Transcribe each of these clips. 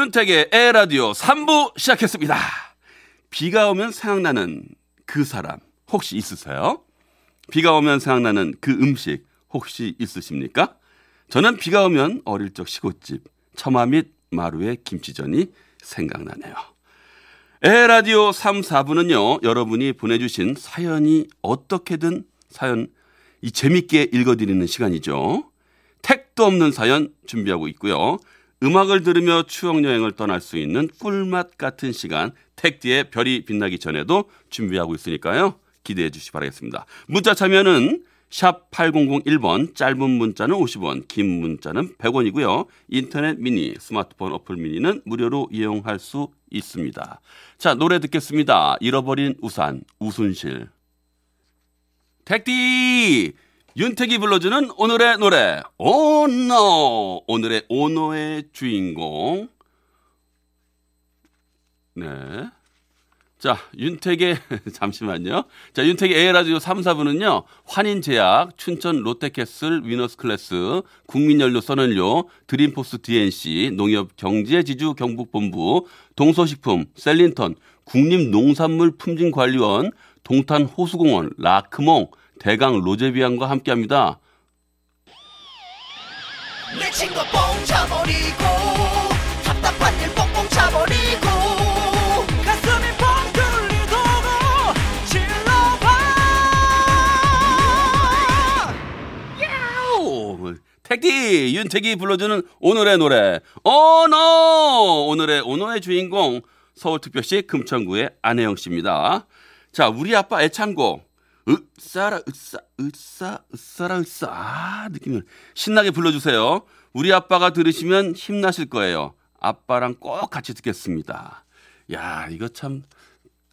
윤택의 에라디오 3부 시작했습니다. 비가 오면 생각나는 그 사람 혹시 있으세요? 비가 오면 생각나는 그 음식 혹시 있으십니까? 저는 비가 오면 어릴 적 시골집 처마 및 마루의 김치전이 생각나네요. 에라디오 3, 4부는요, 여러분이 보내주신 사연이 어떻게든 사연 이 재밌게 읽어드리는 시간이죠. 택도 없는 사연 준비하고 있고요. 음악을 들으며 추억 여행을 떠날 수 있는 꿀맛 같은 시간 택디의 별이 빛나기 전에도 준비하고 있으니까요. 기대해 주시 기 바라겠습니다. 문자 참여는 샵 8001번 짧은 문자는 50원 긴 문자는 100원이고요. 인터넷 미니 스마트폰 어플 미니는 무료로 이용할 수 있습니다. 자 노래 듣겠습니다. 잃어버린 우산 우순실 택디 윤택이 불러주는 오늘의 노래 오노 오늘의 오노의 주인공 네. 자, 윤택의, 잠시만요. 자, 윤택의 에헤라디오 3, 4부는요, 환인제약, 춘천 롯데캐슬, 위너스 클래스, 국민연료 선연료, 드림포스 DNC, 농협경제지주 경북본부, 동서식품, 셀린턴, 국립농산물 품질관리원, 동탄 호수공원, 라크몽, 대강 로제비안과 함께 합니다. 내 친구 뽕 차버리고 답답한 일 뽕뽕 차버리고 가슴이 뻥 뚫리도록 질러봐 야우! 택디 윤택이 불러주는 오늘의 노래 오노 오늘의 오노의 주인공 서울특별시 금천구의 안혜영 씨입니다. 자 우리 아빠 애창곡 으싸라 으싸 으싸 으싸라 으싸 아 느낌을 신나게 불러주세요. 우리 아빠가 들으시면 힘나실 거예요. 아빠랑 꼭 같이 듣겠습니다. 야 이거 참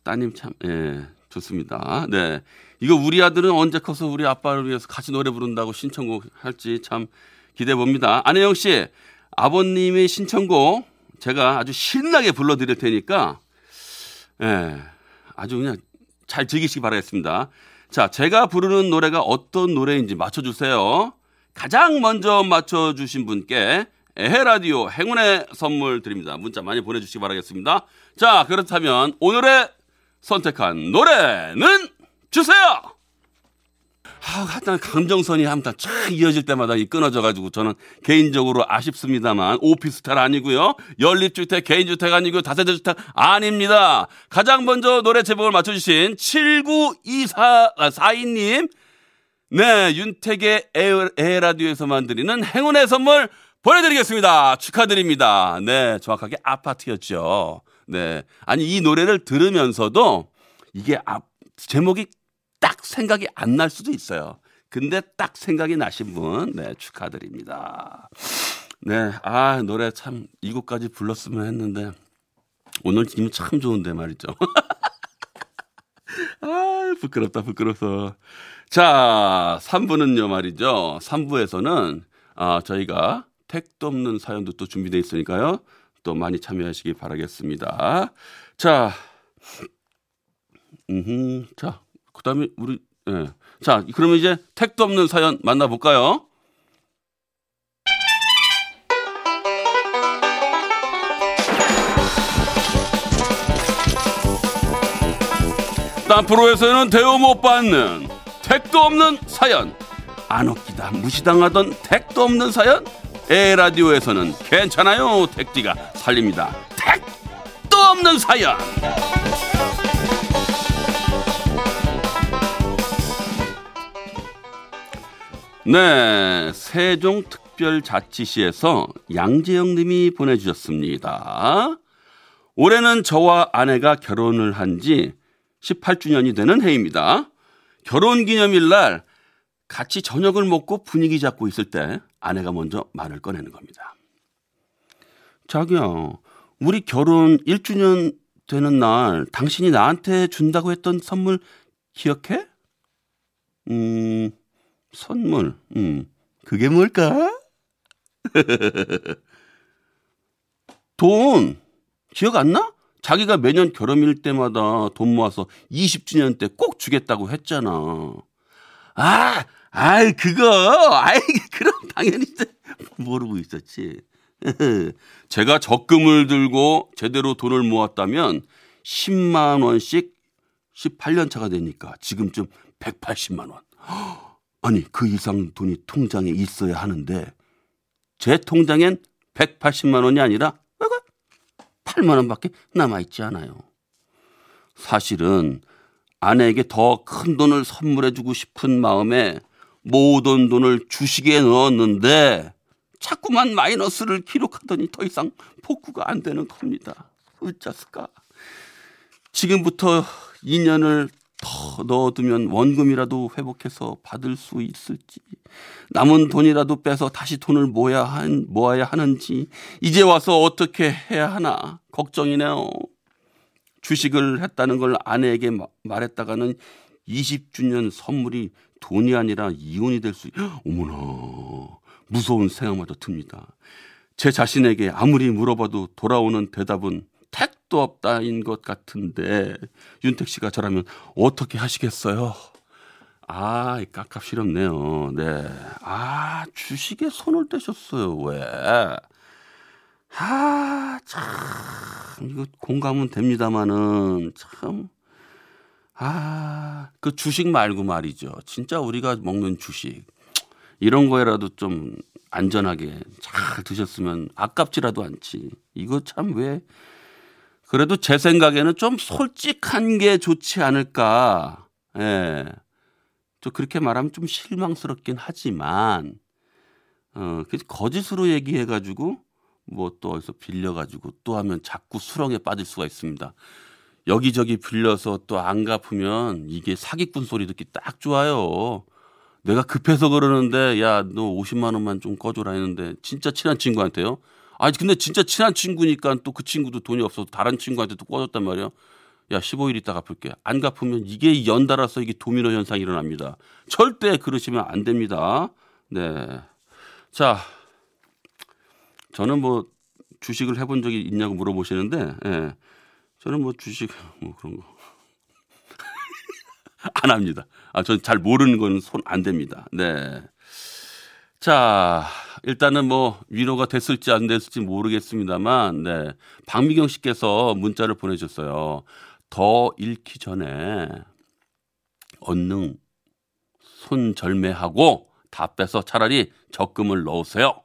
따님 참 예, 좋습니다. 네. 이거 우리 아들은 언제 커서 우리 아빠를 위해서 같이 노래 부른다고 신청곡 할지 참 기대해 봅니다. 안혜영 씨, 아버님의 신청곡 제가 아주 신나게 불러드릴 테니까, 예, 아주 그냥 잘 즐기시기 바라겠습니다. 자, 제가 부르는 노래가 어떤 노래인지 맞춰주세요. 가장 먼저 맞춰주신 분께 에헤라디오 행운의 선물 드립니다. 문자 많이 보내주시기 바라겠습니다. 자, 그렇다면 오늘의 선택한 노래는 주세요! 아, 하여튼 감정선이 한번 쫙 이어질 때마다 이 끊어져가지고 저는 개인적으로 아쉽습니다만 오피스텔 아니고요. 연립주택, 개인주택 아니고요. 다세대주택 아닙니다. 가장 먼저 노래 제목을 맞춰주신 792442님. 네, 윤택의 에- 에라디오에서만 드리는 행운의 선물 보내드리겠습니다. 축하드립니다. 네, 정확하게 아파트였죠. 네. 아니, 이 노래를 들으면서도 이게 아, 제목이 딱 생각이 안 날 수도 있어요. 근데 딱 생각이 나신 분, 네, 축하드립니다. 네, 아, 노래 참 이곡까지 불렀으면 했는데, 오늘 기분 참 좋은데 말이죠. 아, 부끄럽다, 부끄러워서. 자, 3부는요, 말이죠. 3부에서는, 아, 저희가 택도 없는 사연도 또 준비되어 있으니까요. 또 많이 참여하시기 바라겠습니다. 자, 음, 자, 그 다음에 우리, 예. 자, 그러면 이제 택도 없는 사연 만나볼까요? 딴 프로에서는 대우 못 받는 택도 없는 사연. 안 웃기다 무시당하던 택도 없는 사연? 에 라디오에서는 괜찮아요 택디가 살립니다. 택도 없는 사연. 네, 세종특별자치시에서 양재영 님이 보내주셨습니다. 올해는 저와 아내가 결혼을 한 지 18주년이 되는 해입니다. 결혼 기념일 날 같이 저녁을 먹고 분위기 잡고 있을 때 아내가 먼저 말을 꺼내는 겁니다. 자기야, 우리 결혼 1주년 되는 날 당신이 나한테 준다고 했던 선물 기억해? 음, 선물. 음, 그게 뭘까? 돈. 기억 안 나? 자기가 매년 결혼일 때마다 돈 모아서 20주년 때 꼭 주겠다고 했잖아. 아, 아이, 그거. 아이, 그럼 당연히 모르고 있었지. 제가 적금을 들고 제대로 돈을 모았다면 10만 원씩 18년 차가 되니까 지금쯤 180만 원. 아니, 그 이상 돈이 통장에 있어야 하는데 제 통장엔 180만 원이 아니라 8만 원밖에 남아 있지 않아요. 사실은 아내에게 더 큰 돈을 선물해 주고 싶은 마음에 모든 돈을 주식에 넣었는데 자꾸만 마이너스를 기록하더니 더 이상 복구가 안 되는 겁니다. 어쩌을까? 지금부터 2년을 더 넣어두면 원금이라도 회복해서 받을 수 있을지, 남은 돈이라도 빼서 다시 돈을 모아야, 한, 모아야 하는지, 이제 와서 어떻게 해야 하나 걱정이네요. 주식을 했다는 걸 아내에게 말했다가는 20주년 선물이 돈이 아니라 이혼이 될 수, 어머나, 무서운 생각마저 듭니다. 제 자신에게 아무리 물어봐도 돌아오는 대답은 택도 없다인 것 같은데 윤택 씨가 저라면 어떻게 하시겠어요? 아, 깝깝시렵네요. 네. 아, 주식에 손을 떼셨어요. 왜? 아, 참, 이거 공감은 됩니다만은, 참, 아, 그 주식 말고 말이죠. 진짜 우리가 먹는 주식. 이런 거에라도 좀 안전하게 잘 드셨으면 아깝지라도 않지. 이거 참 왜, 그래도 제 생각에는 좀 솔직한 게 좋지 않을까. 예. 저 그렇게 말하면 좀 실망스럽긴 하지만, 어, 거짓으로 얘기해가지고, 뭐 또 어디서 빌려가지고 또 하면 자꾸 수렁에 빠질 수가 있습니다. 여기저기 빌려서 또 안 갚으면 이게 사기꾼 소리 듣기 딱 좋아요. 내가 급해서 그러는데 야 너 50만 원만 좀 꺼줘라 했는데 진짜 친한 친구한테요. 아니 근데 진짜 친한 친구니까 또 그 친구도 돈이 없어서 다른 친구한테 또 꺼줬단 말이에요. 야 15일 있다 갚을게. 안 갚으면 이게 연달아서 이게 도미노 현상이 일어납니다. 절대 그러시면 안 됩니다. 네. 자, 저는 뭐 주식을 해본 적이 있냐고 물어보시는데, 예. 저는 뭐 주식 뭐 그런 거 안 합니다. 아, 전잘 모르는 건 손 안 됩니다. 네. 자, 일단은 뭐 위로가 됐을지 안 됐을지 모르겠습니다만, 네. 박미경 씨께서 문자를 보내주셨어요. 더 잃기 전에 언능 손절매하고 다 빼서 차라리 적금을 넣으세요.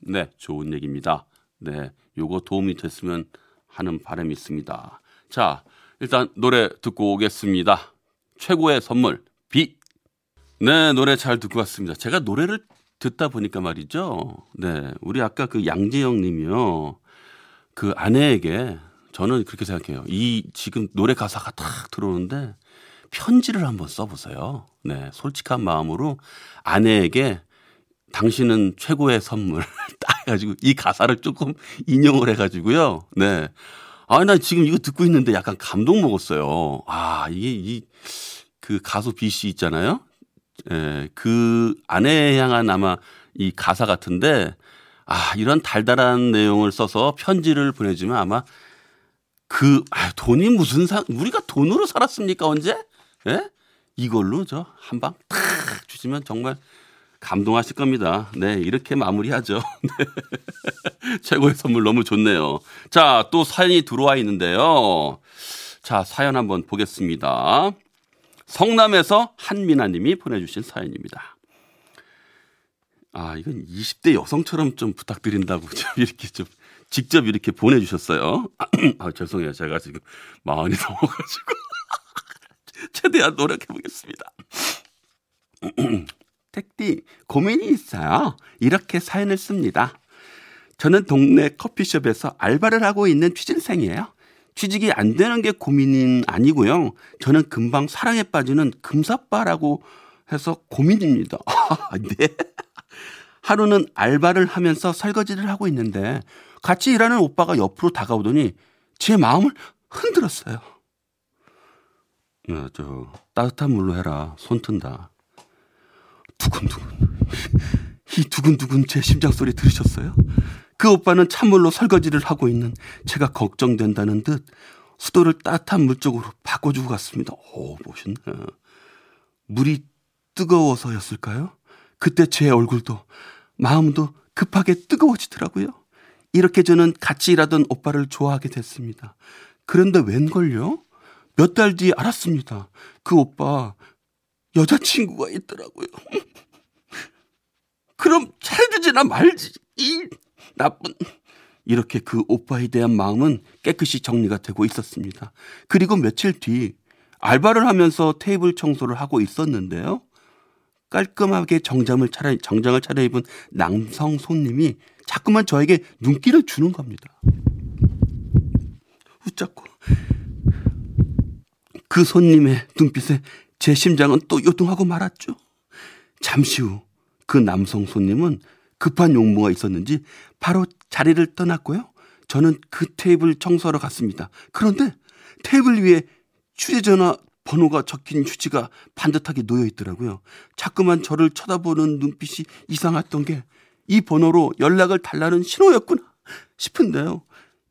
네, 좋은 얘기입니다. 네, 요거 도움이 됐으면 하는 바람이 있습니다. 자, 일단 노래 듣고 오겠습니다. 최고의 선물, 비. 네, 노래 잘 듣고 왔습니다. 제가 노래를 듣다 보니까 말이죠. 네, 우리 아까 그 양재영 님이요. 그 아내에게 저는 그렇게 생각해요. 이 지금 노래 가사가 딱 들어오는데 편지를 한번 써보세요. 네, 솔직한 마음으로 아내에게 당신은 최고의 선물 딱 해가지고 이 가사를 조금 인용을 해가지고요. 네. 아, 나 지금 이거 듣고 있는데 약간 감동 먹었어요. 아, 이게 이 그 가수 B 씨 있잖아요. 예, 그 아내에 향한 아마 이 가사 같은데 아, 이런 달달한 내용을 써서 편지를 보내주면 아마 그, 아, 돈이 무슨 상, 우리가 돈으로 살았습니까, 언제? 예? 이걸로 저 한 방 탁 주시면 정말 감동하실 겁니다. 네, 이렇게 마무리하죠. 네. 최고의 선물 너무 좋네요. 자, 또 사연이 들어와 있는데요. 자, 사연 한번 보겠습니다. 성남에서 한민아 님이 보내주신 사연입니다. 아, 이건 20대 여성처럼 좀 부탁드린다고 좀 이렇게 좀 직접 이렇게 보내주셨어요. 아, 죄송해요. 제가 지금 마흔이 넘어가지고. 최대한 노력해보겠습니다. 택디, 고민이 있어요. 이렇게 사연을 씁니다. 저는 동네 커피숍에서 알바를 하고 있는 취준생이에요. 취직이 안 되는 게 고민은 아니고요. 저는 금방 사랑에 빠지는 금사빠라고 해서 고민입니다. 아, 네. 하루는 알바를 하면서 설거지를 하고 있는데 같이 일하는 오빠가 옆으로 다가오더니 제 마음을 흔들었어요. 야, 저 따뜻한 물로 해라. 손 튼다. 두근두근. 이 두근두근 제 심장 소리 들으셨어요? 그 오빠는 찬물로 설거지를 하고 있는 제가 걱정된다는 듯 수도를 따뜻한 물 쪽으로 바꿔주고 갔습니다. 오, 멋있네. 물이 뜨거워서였을까요? 그때 제 얼굴도 마음도 급하게 뜨거워지더라고요. 이렇게 저는 같이 일하던 오빠를 좋아하게 됐습니다. 그런데 웬걸요? 몇 달 뒤에 알았습니다. 그 오빠 여자친구가 있더라고요. 그럼 잘해주지나 말지. 이 나쁜. 이렇게 그 오빠에 대한 마음은 깨끗이 정리가 되고 있었습니다. 그리고 며칠 뒤 알바를 하면서 테이블 청소를 하고 있었는데요. 깔끔하게 정장을 차려, 정장을 차려입은 남성 손님이 자꾸만 저에게 눈길을 주는 겁니다. 웃자고. 그 손님의 눈빛에 제 심장은 또 요동하고 말았죠. 잠시 후 그 남성 손님은 급한 용무가 있었는지 바로 자리를 떠났고요. 저는 그 테이블 청소하러 갔습니다. 그런데 테이블 위에 휴대전화 번호가 적힌 휴지가 반듯하게 놓여 있더라고요. 자꾸만 저를 쳐다보는 눈빛이 이상했던 게 이 번호로 연락을 달라는 신호였구나 싶은데요.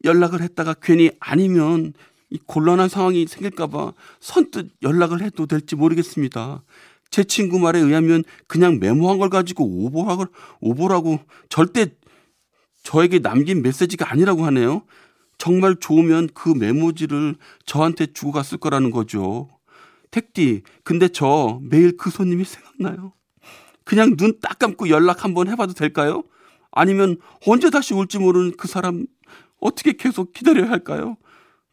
연락을 했다가 괜히 아니면 이 곤란한 상황이 생길까봐 선뜻 연락을 해도 될지 모르겠습니다. 제 친구 말에 의하면 그냥 메모한 걸 가지고 오보라고, 오보라고 절대 저에게 남긴 메시지가 아니라고 하네요. 정말 좋으면 그 메모지를 저한테 주고 갔을 거라는 거죠. 택디, 근데 저 매일 그 손님이 생각나요. 그냥 눈 딱 감고 연락 한번 해봐도 될까요? 아니면 언제 다시 올지 모르는 그 사람 어떻게 계속 기다려야 할까요?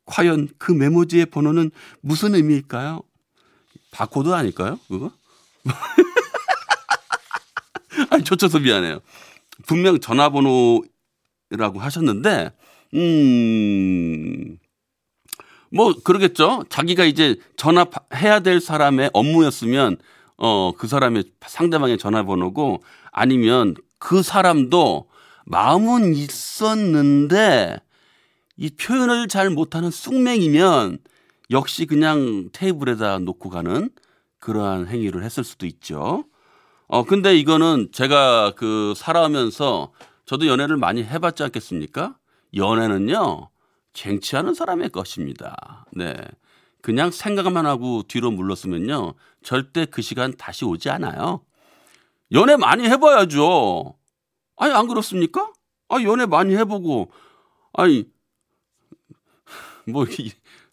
과연 그 메모지의 번호는 무슨 의미일까요? 바코드 아닐까요? 그거? 아니, 쫓쳐서 미안해요. 분명 전화번호라고 하셨는데, 음, 뭐, 그러겠죠. 자기가 이제 전화해야 될 사람의 업무였으면, 어, 그 사람의 상대방의 전화번호고, 아니면 그 사람도 마음은 있었는데, 이 표현을 잘 못하는 쑥맹이면, 역시 그냥 테이블에다 놓고 가는 그러한 행위를 했을 수도 있죠. 어, 근데 이거는 제가 그 살아오면서 저도 연애를 많이 해봤지 않겠습니까? 연애는요, 쟁취하는 사람의 것입니다. 네. 그냥 생각만 하고 뒤로 물렀으면요, 절대 그 시간 다시 오지 않아요. 연애 많이 해봐야죠. 아니, 안 그렇습니까? 아, 연애 많이 해보고, 아니, 뭐,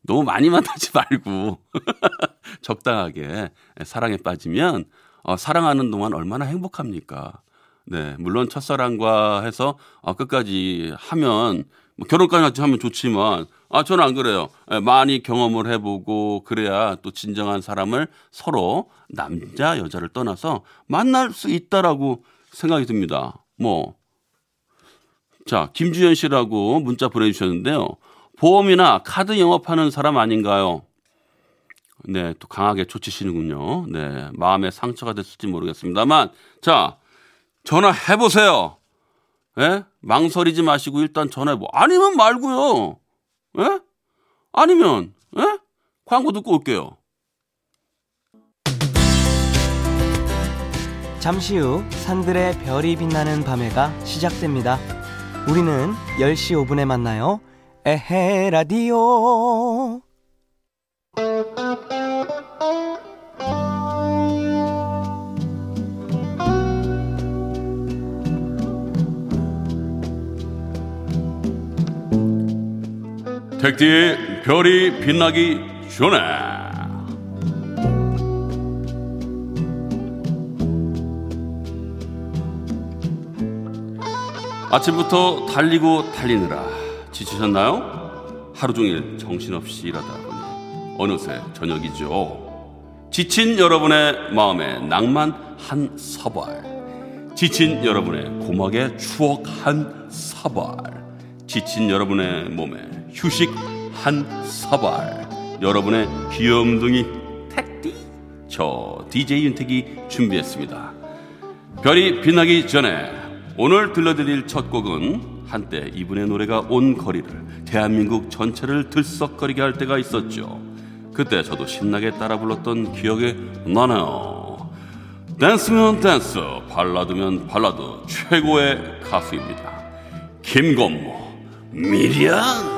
너무 많이 만나지 말고, 적당하게 사랑에 빠지면, 어, 사랑하는 동안 얼마나 행복합니까? 네, 물론 첫사랑과 해서 어, 끝까지 하면 뭐 결혼까지 하면 좋지만 아 저는 안 그래요. 예, 많이 경험을 해보고 그래야 또 진정한 사람을 서로 남자 여자를 떠나서 만날 수 있다라고 생각이 듭니다. 뭐. 자, 김주현 씨라고 문자 보내주셨는데요. 보험이나 카드 영업하는 사람 아닌가요? 네, 또 강하게 초치시는군요. 네, 마음에 상처가 됐을지 모르겠습니다만, 자, 전화해 보세요. 예? 망설이지 마시고 일단 전화해보. 뭐, 아니면 말고요. 예? 아니면, 예? 광고 듣고 올게요. 잠시 후 산들의 별이 빛나는 밤에가 시작됩니다. 우리는 10시 5분에 만나요. 에헤 라디오. 택디의 별이 빛나기 전에 아침부터 달리고 달리느라 지치셨나요? 하루 종일 정신없이 일하다 보니 어느새 저녁이죠. 지친 여러분의 마음에 낭만 한 사발. 지친 여러분의 고막에 추억 한 사발. 지친 여러분의 몸에 휴식 한 사발. 여러분의 귀염둥이 택디. 저 DJ 윤택이 준비했습니다. 별이 빛나기 전에 오늘 들려드릴 첫 곡은 한때 이분의 노래가 온 거리를 대한민국 전체를 들썩거리게 할 때가 있었죠. 그때 저도 신나게 따라 불렀던 기억이 나네요. 댄스면 댄스, 발라드면 발라드 최고의 가수입니다. 김건모, 미련.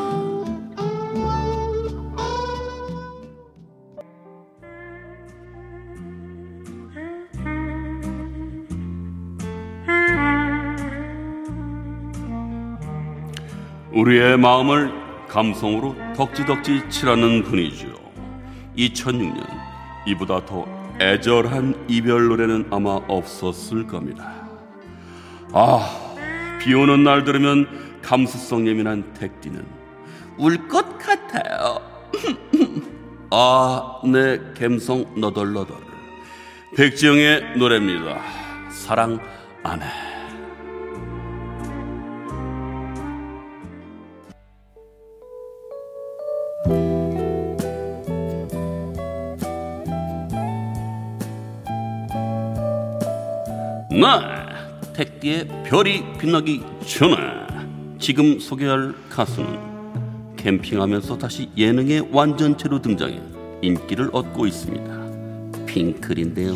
우리의 마음을 감성으로 덕지덕지 칠하는 분이죠. 2006년 이보다 더 애절한 이별 노래는 아마 없었을 겁니다. 아, 비 오는 날 들으면 감수성 예민한 택디는 울 것 같아요. 아, 내 감성 너덜너덜. 백지영의 노래입니다. 사랑 안 해. 네, 택디의 별이 빛나기 전에 지금 소개할 가수는 캠핑하면서 다시 예능의 완전체로 등장해 인기를 얻고 있습니다. 핑클인데요.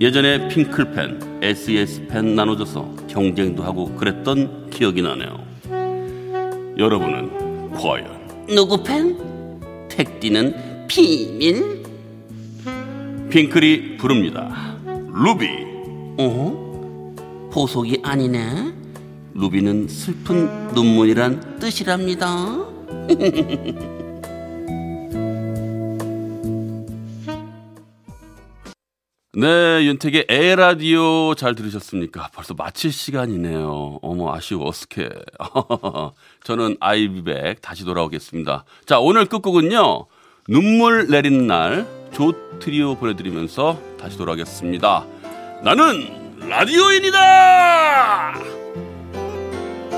예전에 핑클팬, SES팬 나눠져서 경쟁도 하고 그랬던 기억이 나네요. 여러분은 과연 누구 팬? 택디는 비밀? 핑클이 부릅니다. 루비. 어? 보석이 아니네. 루비는 슬픈 눈물이란 뜻이랍니다. 네, 윤택의 에라디오 잘 들으셨습니까? 벌써 마칠 시간이네요. 어머, 아쉬워, 어떡해. 저는 아이비백 다시 돌아오겠습니다. 자, 오늘 끝곡은요. 눈물 내리는 날, 조 트리오 보내드리면서 다시 돌아오겠습니다. 나는 라디오인이다!